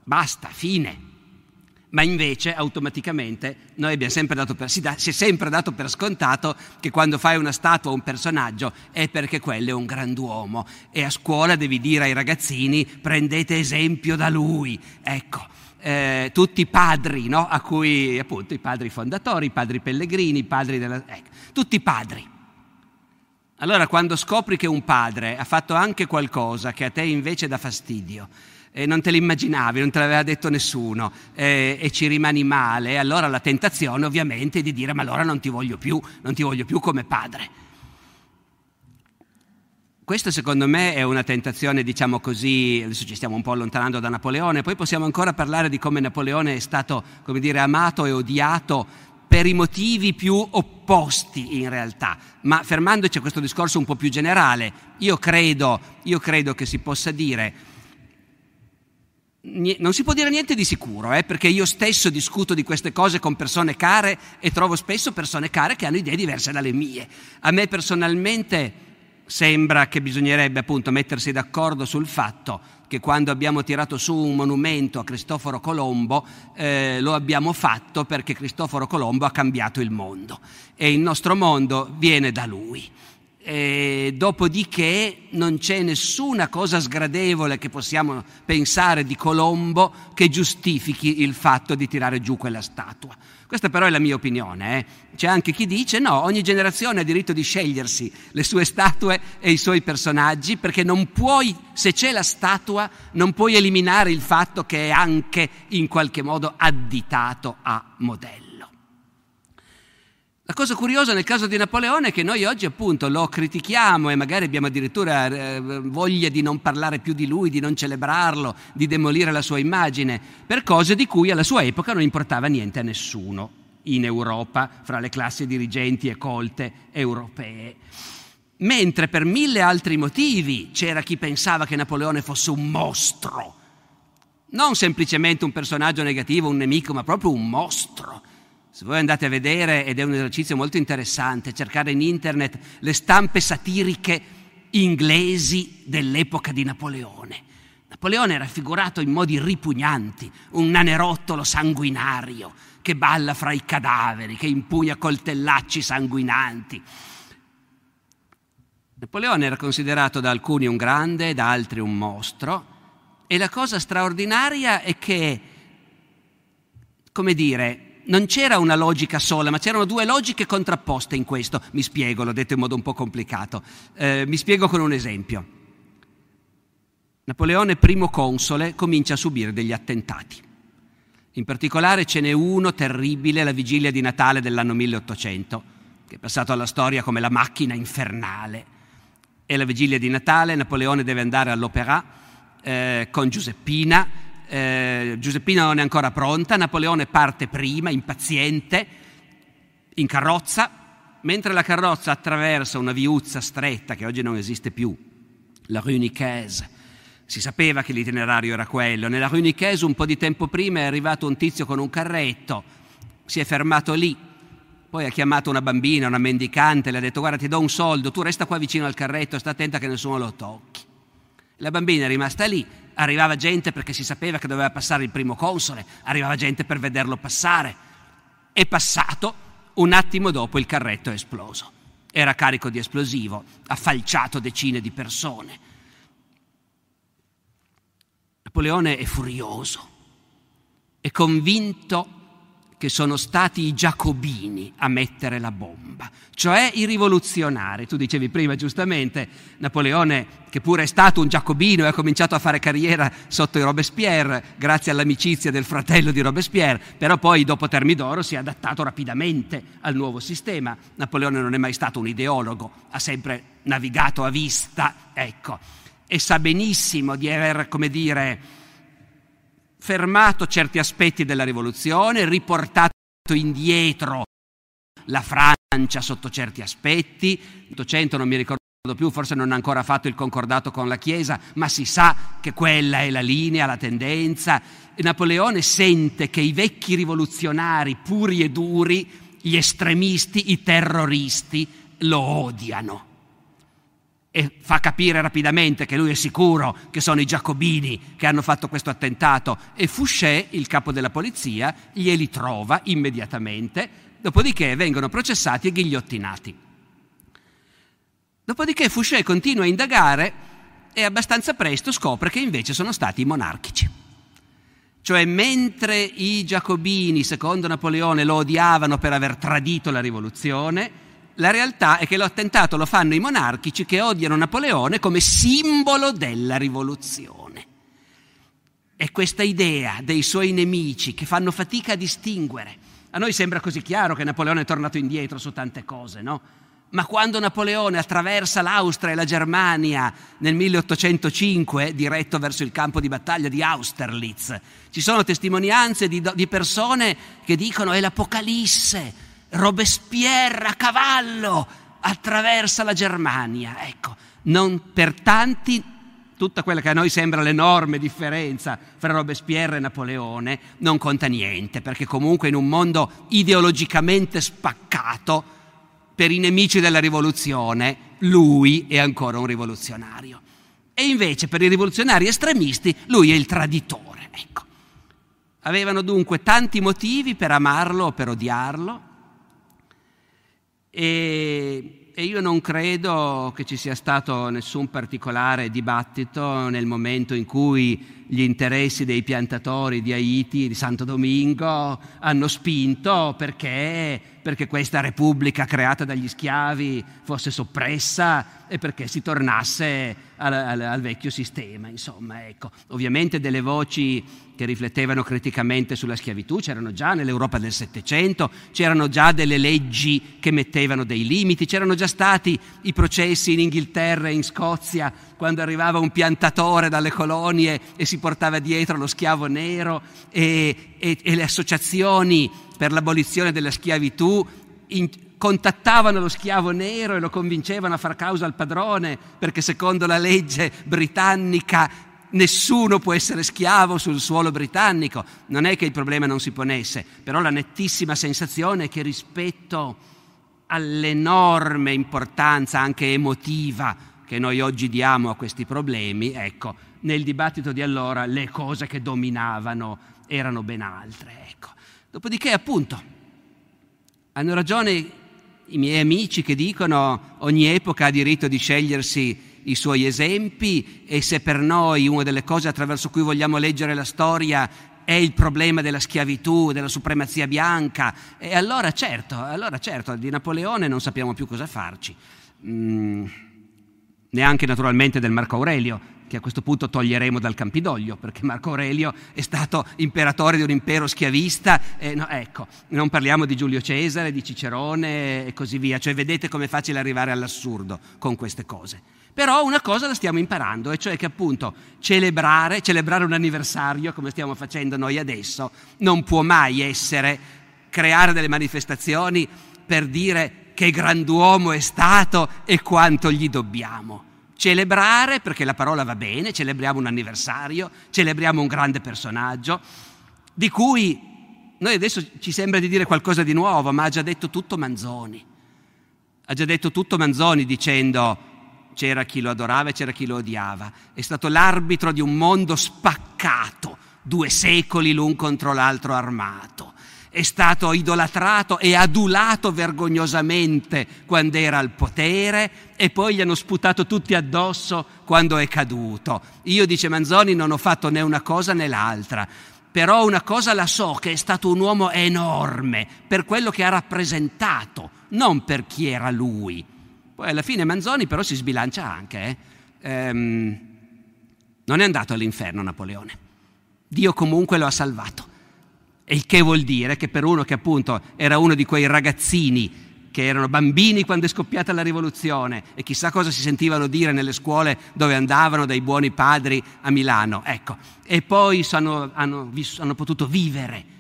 Basta, fine ma invece automaticamente noi abbiamo sempre dato per, si, da, si, è sempre dato per scontato che quando fai una statua o un personaggio è perché quello è un grand'uomo e a scuola devi dire ai ragazzini prendete esempio da lui, ecco. Eh, tutti i padri, no? a cui appunto i padri fondatori, i padri pellegrini, i padri della... Ecco, tutti i padri. Allora quando scopri che un padre ha fatto anche qualcosa che a te invece dà fastidio, e non te l'immaginavi, non te l'aveva detto nessuno eh, e ci rimani male, allora la tentazione ovviamente è di dire ma allora non ti voglio più, non ti voglio più come padre. Questo secondo me è una tentazione, diciamo così, adesso ci stiamo un po' allontanando da Napoleone, poi possiamo ancora parlare di come Napoleone è stato, come dire, amato e odiato per i motivi più opposti in realtà, ma fermandoci a questo discorso un po' più generale, io credo, io credo che si possa dire non si può dire niente di sicuro, eh, perché io stesso discuto di queste cose con persone care e trovo spesso persone care che hanno idee diverse dalle mie. A me personalmente sembra che bisognerebbe appunto mettersi d'accordo sul fatto che quando abbiamo tirato su un monumento a Cristoforo Colombo eh, lo abbiamo fatto perché Cristoforo Colombo ha cambiato il mondo e il nostro mondo viene da lui. E dopodiché non c'è nessuna cosa sgradevole che possiamo pensare di Colombo che giustifichi il fatto di tirare giù quella statua. Questa però è la mia opinione. Eh. C'è anche chi dice no, ogni generazione ha diritto di scegliersi le sue statue e i suoi personaggi perché non puoi, se c'è la statua, non puoi eliminare il fatto che è anche in qualche modo additato a modello. La cosa curiosa nel caso di Napoleone è che noi oggi appunto lo critichiamo e magari abbiamo addirittura eh, voglia di non parlare più di lui, di non celebrarlo, di demolire la sua immagine, per cose di cui alla sua epoca non importava niente a nessuno in Europa, fra le classi dirigenti e colte europee. Mentre per mille altri motivi c'era chi pensava che Napoleone fosse un mostro, non semplicemente un personaggio negativo, un nemico, ma proprio un mostro Se voi andate a vedere, ed è un esercizio molto interessante, cercare in internet le stampe satiriche inglesi dell'epoca di Napoleone. Napoleone era raffigurato in modi ripugnanti, un nanerottolo sanguinario che balla fra i cadaveri, che impugna coltellacci sanguinanti. Napoleone era considerato da alcuni un grande, da altri un mostro, e la cosa straordinaria è che, come dire, non c'era una logica sola, ma c'erano due logiche contrapposte in questo. Mi spiego, l'ho detto in modo un po' complicato. Eh, mi spiego con un esempio. Napoleone, primo console, comincia a subire degli attentati. In particolare ce n'è uno terribile la vigilia di Natale dell'anno 1800, che è passato alla storia come la macchina infernale. È la vigilia di Natale, Napoleone deve andare all'Opéra eh, con Giuseppina. Eh, Giuseppina non è ancora pronta, Napoleone parte prima, impaziente, in carrozza, mentre la carrozza attraversa una viuzza stretta che oggi non esiste più, la Rue Nicaise. Si sapeva che l'itinerario era quello. Nella Rue Nicaise un po' di tempo prima è arrivato un tizio con un carretto, si è fermato lì, poi ha chiamato una bambina, una mendicante, le ha detto guarda ti do un soldo, tu resta qua vicino al carretto, sta attenta che nessuno lo tocchi. La bambina è rimasta lì, arrivava gente perché si sapeva che doveva passare il primo console, arrivava gente per vederlo passare. È passato, un attimo dopo il carretto è esploso. Era carico di esplosivo, ha falciato decine di persone. Napoleone è furioso, è convinto che sono stati i giacobini a mettere la bomba, cioè i rivoluzionari. Tu dicevi prima giustamente, Napoleone, che pure è stato un giacobino e ha cominciato a fare carriera sotto i Robespierre, grazie all'amicizia del fratello di Robespierre, però poi dopo Termidoro si è adattato rapidamente al nuovo sistema. Napoleone non è mai stato un ideologo, ha sempre navigato a vista, ecco, e sa benissimo di aver, come dire, fermato certi aspetti della rivoluzione, riportato indietro la Francia sotto certi aspetti. 800 non mi ricordo più, forse non ha ancora fatto il concordato con la Chiesa, ma si sa che quella è la linea, la tendenza. Napoleone sente che i vecchi rivoluzionari puri e duri, gli estremisti, i terroristi, lo odiano e fa capire rapidamente che lui è sicuro che sono i giacobini che hanno fatto questo attentato e Fouché, il capo della polizia, glieli trova immediatamente, dopodiché vengono processati e ghigliottinati. Dopodiché Fouché continua a indagare e abbastanza presto scopre che invece sono stati i monarchici. Cioè mentre i giacobini, secondo Napoleone, lo odiavano per aver tradito la rivoluzione, la realtà è che l'attentato lo fanno i monarchici che odiano Napoleone come simbolo della rivoluzione. È questa idea dei suoi nemici che fanno fatica a distinguere. A noi sembra così chiaro che Napoleone è tornato indietro su tante cose, no? Ma quando Napoleone attraversa l'Austria e la Germania nel 1805, diretto verso il campo di battaglia di Austerlitz, ci sono testimonianze di, di persone che dicono è l'Apocalisse, Robespierre a cavallo attraversa la Germania. Ecco, non per tanti tutta quella che a noi sembra l'enorme differenza fra Robespierre e Napoleone non conta niente, perché comunque in un mondo ideologicamente spaccato, per i nemici della rivoluzione, lui è ancora un rivoluzionario. E invece per i rivoluzionari estremisti lui è il traditore. Ecco. Avevano dunque tanti motivi per amarlo o per odiarlo, e, e, io non credo che ci sia stato nessun particolare dibattito nel momento in cui gli interessi dei piantatori di Haiti, di Santo Domingo, hanno spinto perché, perché questa repubblica creata dagli schiavi fosse soppressa e perché si tornasse al, al, al vecchio sistema. Insomma, ecco. Ovviamente delle voci che riflettevano criticamente sulla schiavitù, c'erano già nell'Europa del Settecento, c'erano già delle leggi che mettevano dei limiti, c'erano già stati i processi in Inghilterra e in Scozia quando arrivava un piantatore dalle colonie e si portava dietro lo schiavo nero e, e, e le associazioni per l'abolizione della schiavitù in, contattavano lo schiavo nero e lo convincevano a far causa al padrone perché secondo la legge britannica nessuno può essere schiavo sul suolo britannico, non è che il problema non si ponesse, però la nettissima sensazione è che rispetto all'enorme importanza anche emotiva che noi oggi diamo a questi problemi, ecco, nel dibattito di allora le cose che dominavano erano ben altre. Ecco. Dopodiché, appunto, hanno ragione i miei amici che dicono ogni epoca ha diritto di scegliersi i suoi esempi e se per noi una delle cose attraverso cui vogliamo leggere la storia è il problema della schiavitù, della supremazia bianca, e allora certo, allora certo, di Napoleone non sappiamo più cosa farci. Mm, neanche naturalmente del Marco Aurelio, che a questo punto toglieremo dal Campidoglio, perché Marco Aurelio è stato imperatore di un impero schiavista, e no, ecco, non parliamo di Giulio Cesare, di Cicerone e così via, cioè vedete com'è facile arrivare all'assurdo con queste cose. Però una cosa la stiamo imparando, e cioè che appunto celebrare, celebrare un anniversario, come stiamo facendo noi adesso, non può mai essere creare delle manifestazioni per dire che grand'uomo è stato e quanto gli dobbiamo. Celebrare, perché la parola va bene, celebriamo un anniversario, celebriamo un grande personaggio, di cui noi adesso ci sembra di dire qualcosa di nuovo, ma ha già detto tutto Manzoni. Ha già detto tutto Manzoni dicendo c'era chi lo adorava e c'era chi lo odiava. È stato l'arbitro di un mondo spaccato, due secoli l'un contro l'altro armato è stato idolatrato e adulato vergognosamente quando era al potere e poi gli hanno sputato tutti addosso quando è caduto. Io, dice Manzoni, non ho fatto né una cosa né l'altra, però una cosa la so, che è stato un uomo enorme per quello che ha rappresentato, non per chi era lui. Poi alla fine Manzoni però si sbilancia anche. Eh? Ehm, non è andato all'inferno Napoleone. Dio comunque lo ha salvato. Il che vuol dire che per uno che appunto era uno di quei ragazzini che erano bambini quando è scoppiata la rivoluzione e chissà cosa si sentivano dire nelle scuole dove andavano dai buoni padri a Milano, ecco, e poi hanno, hanno, hanno potuto vivere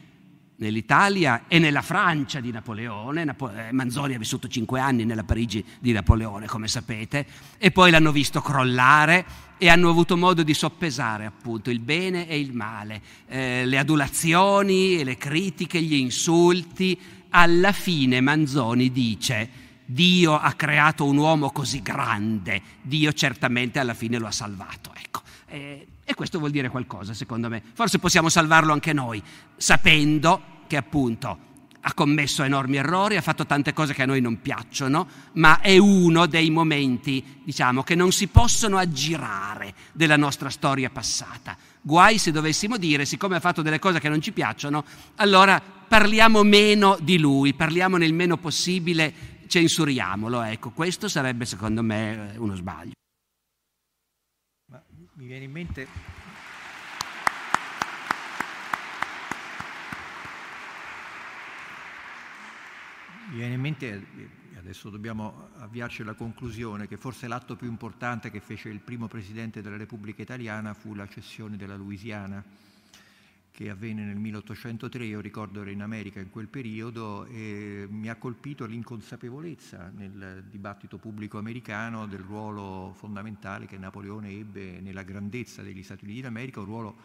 nell'Italia e nella Francia di Napoleone. Napo- eh, Manzoni ha vissuto cinque anni nella Parigi di Napoleone, come sapete, e poi l'hanno visto crollare e hanno avuto modo di soppesare appunto il bene e il male, eh, le adulazioni, le critiche, gli insulti. Alla fine Manzoni dice Dio ha creato un uomo così grande, Dio certamente alla fine lo ha salvato. Ecco. Eh, e questo vuol dire qualcosa, secondo me. Forse possiamo salvarlo anche noi, sapendo che appunto ha commesso enormi errori, ha fatto tante cose che a noi non piacciono, ma è uno dei momenti, diciamo, che non si possono aggirare della nostra storia passata. Guai se dovessimo dire, siccome ha fatto delle cose che non ci piacciono, allora parliamo meno di lui, parliamo nel meno possibile, censuriamolo. Ecco, questo sarebbe secondo me uno sbaglio viene in mente mi viene in mente adesso dobbiamo avviarci alla conclusione che forse l'atto più importante che fece il primo presidente della Repubblica Italiana fu la cessione della Louisiana che avvenne nel 1803, io ricordo ero in America in quel periodo e mi ha colpito l'inconsapevolezza nel dibattito pubblico americano del ruolo fondamentale che Napoleone ebbe nella grandezza degli Stati Uniti d'America, un ruolo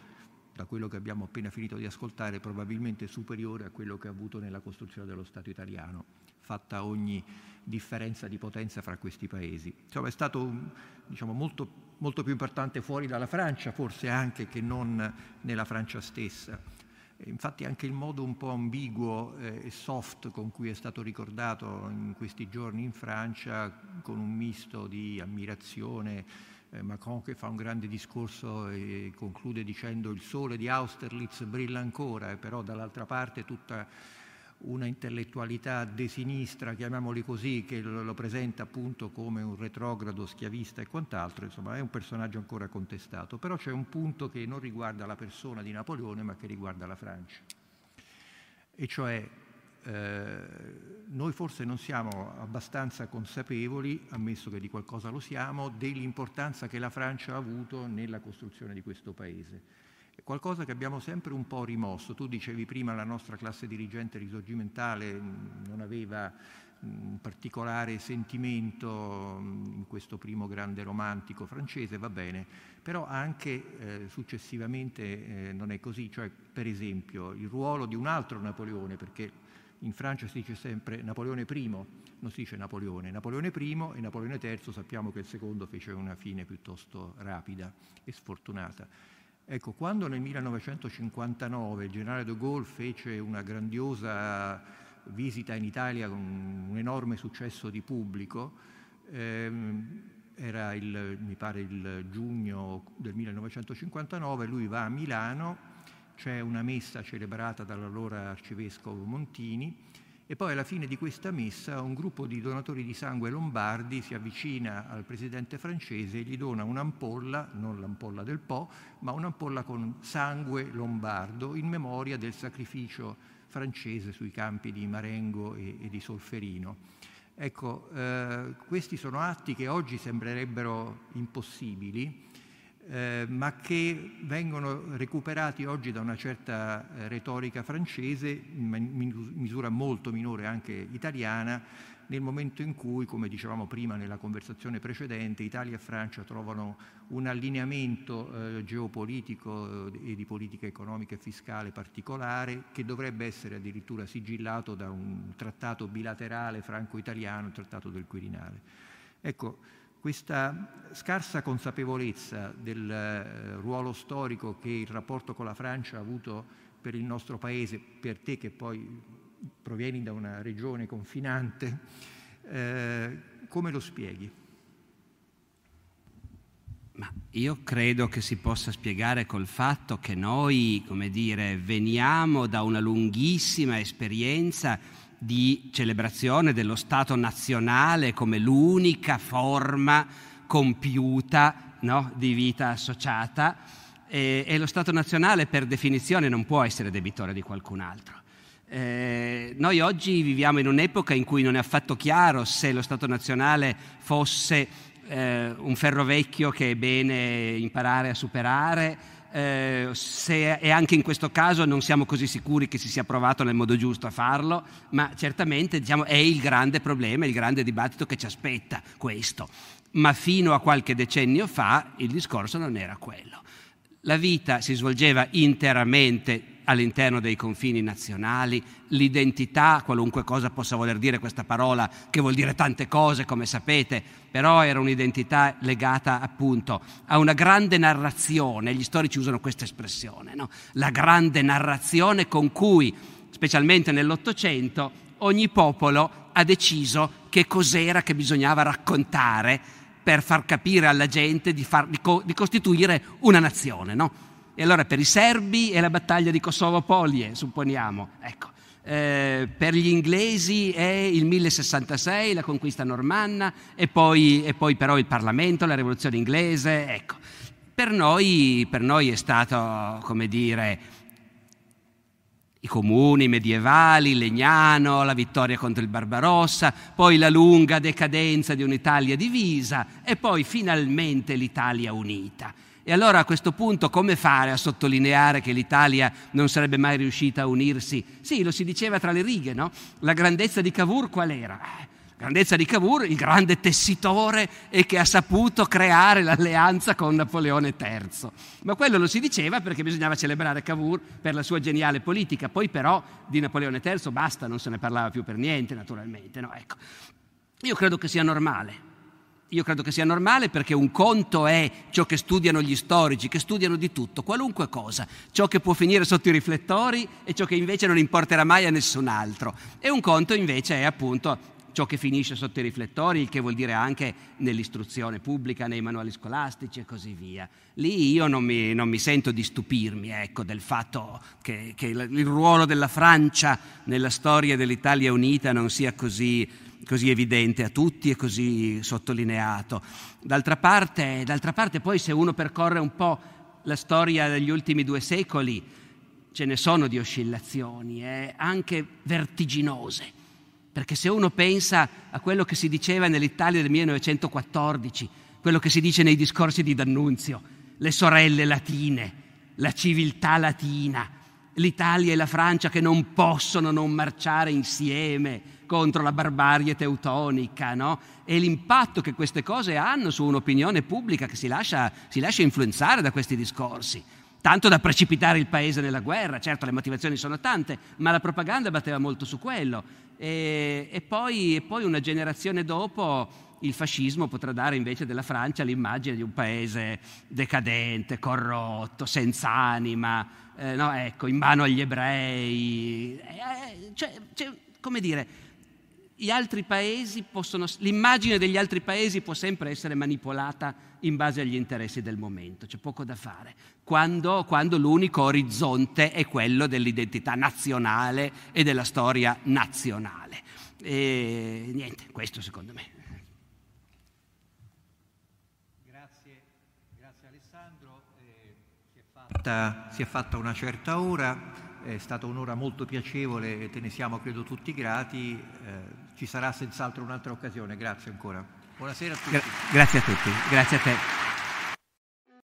da quello che abbiamo appena finito di ascoltare probabilmente superiore a quello che ha avuto nella costruzione dello Stato italiano, fatta ogni differenza di potenza fra questi paesi. Insomma, è stato diciamo, molto molto più importante fuori dalla Francia, forse anche che non nella Francia stessa. Infatti anche il modo un po' ambiguo eh, e soft con cui è stato ricordato in questi giorni in Francia, con un misto di ammirazione, eh, Macron che fa un grande discorso e conclude dicendo il sole di Austerlitz brilla ancora, e però dall'altra parte tutta una intellettualità de sinistra, chiamiamoli così, che lo, presenta appunto come un retrogrado schiavista e quant'altro, insomma è un personaggio ancora contestato, però c'è un punto che non riguarda la persona di Napoleone ma che riguarda la Francia, e cioè eh, noi forse non siamo abbastanza consapevoli, ammesso che di qualcosa lo siamo, dell'importanza che la Francia ha avuto nella costruzione di questo Paese qualcosa che abbiamo sempre un po' rimosso. Tu dicevi prima la nostra classe dirigente risorgimentale non aveva un particolare sentimento in questo primo grande romantico francese, va bene, però anche eh, successivamente eh, non è così, cioè per esempio il ruolo di un altro Napoleone, perché in Francia si dice sempre Napoleone I, non si dice Napoleone, Napoleone I e Napoleone III sappiamo che il secondo fece una fine piuttosto rapida e sfortunata. Ecco, quando nel 1959 il generale de Gaulle fece una grandiosa visita in Italia con un enorme successo di pubblico, ehm, era il, mi pare il giugno del 1959, lui va a Milano, c'è una messa celebrata dall'allora arcivescovo Montini e poi alla fine di questa messa un gruppo di donatori di sangue lombardi si avvicina al presidente francese e gli dona un'ampolla, non l'ampolla del Po, ma un'ampolla con sangue lombardo in memoria del sacrificio francese sui campi di Marengo e, e di Solferino. Ecco, eh, questi sono atti che oggi sembrerebbero impossibili, eh, ma che vengono recuperati oggi da una certa eh, retorica francese, in misura molto minore anche italiana, nel momento in cui, come dicevamo prima nella conversazione precedente, Italia e Francia trovano un allineamento eh, geopolitico eh, e di politica economica e fiscale particolare che dovrebbe essere addirittura sigillato da un trattato bilaterale franco-italiano, il trattato del Quirinale. Ecco, questa scarsa consapevolezza del eh, ruolo storico che il rapporto con la Francia ha avuto per il nostro Paese, per te che poi provieni da una regione confinante, eh, come lo spieghi? Ma io credo che si possa spiegare col fatto che noi, come dire, veniamo da una lunghissima esperienza di celebrazione dello Stato nazionale come l'unica forma compiuta no, di vita associata e, e, lo Stato nazionale per definizione non può essere debitore di qualcun altro. Eh, noi oggi viviamo in un'epoca in cui non è affatto chiaro se lo Stato nazionale fosse eh, un ferro vecchio che è bene imparare a superare eh, se, e anche in questo caso non siamo così sicuri che si sia provato nel modo giusto a farlo, ma certamente diciamo, è il grande problema, il grande dibattito che ci aspetta questo. Ma fino a qualche decennio fa il discorso non era quello. La vita si svolgeva interamente all'interno dei confini nazionali, l'identità, qualunque cosa possa voler dire questa parola, che vuol dire tante cose, come sapete, però era un'identità legata appunto a una grande narrazione, gli storici usano questa espressione, no? la grande narrazione con cui, specialmente nell'Ottocento, ogni popolo ha deciso che cos'era che bisognava raccontare per far capire alla gente di, far, di, co, di costituire una nazione. No? E allora per i serbi è la battaglia di Kosovo-Polie, supponiamo. Ecco. Eh, per gli inglesi è il 1066, la conquista normanna, e poi, e poi però il Parlamento, la rivoluzione inglese. Ecco. Per noi, per noi è stato, come dire, i comuni medievali, Legnano, la vittoria contro il Barbarossa, poi la lunga decadenza di un'Italia divisa e poi finalmente l'Italia unita. E allora a questo punto come fare a sottolineare che l'Italia non sarebbe mai riuscita a unirsi? Sì, lo si diceva tra le righe, no? La grandezza di Cavour qual era? Eh, la grandezza di Cavour, il grande tessitore e che ha saputo creare l'alleanza con Napoleone III. Ma quello lo si diceva perché bisognava celebrare Cavour per la sua geniale politica. Poi però di Napoleone III basta, non se ne parlava più per niente, naturalmente. No? Ecco. Io credo che sia normale io credo che sia normale perché un conto è ciò che studiano gli storici, che studiano di tutto, qualunque cosa, ciò che può finire sotto i riflettori e ciò che invece non importerà mai a nessun altro. E un conto invece è appunto ciò che finisce sotto i riflettori, il che vuol dire anche nell'istruzione pubblica, nei manuali scolastici e così via. Lì io non mi, non mi sento di stupirmi ecco, del fatto che, che il ruolo della Francia nella storia dell'Italia unita non sia così così evidente a tutti e così sottolineato. D'altra parte, d'altra parte, poi se uno percorre un po' la storia degli ultimi due secoli, ce ne sono di oscillazioni, eh, anche vertiginose. Perché se uno pensa a quello che si diceva nell'Italia del 1914, quello che si dice nei discorsi di D'Annunzio, le sorelle latine, la civiltà latina, l'Italia e la Francia che non possono non marciare insieme, contro la barbarie teutonica, no? e l'impatto che queste cose hanno su un'opinione pubblica che si lascia, si lascia influenzare da questi discorsi tanto da precipitare il paese nella guerra. Certo, le motivazioni sono tante, ma la propaganda batteva molto su quello. E, e, poi, e poi, una generazione dopo il fascismo potrà dare invece della Francia l'immagine di un paese decadente, corrotto, senza anima, eh, no, ecco, in mano agli ebrei. Eh, cioè, cioè, come dire, possono, l'immagine degli altri paesi può sempre essere manipolata in base agli interessi del momento, c'è poco da fare, quando, quando l'unico orizzonte è quello dell'identità nazionale e della storia nazionale. E niente, questo secondo me. Grazie, grazie Alessandro, eh, si, è fatta, si è fatta una certa ora. È stata un'ora molto piacevole, te ne siamo credo tutti grati. Eh, ci sarà senz'altro un'altra occasione. Grazie ancora. Buonasera a tutti. Gra- grazie a tutti. Grazie a te.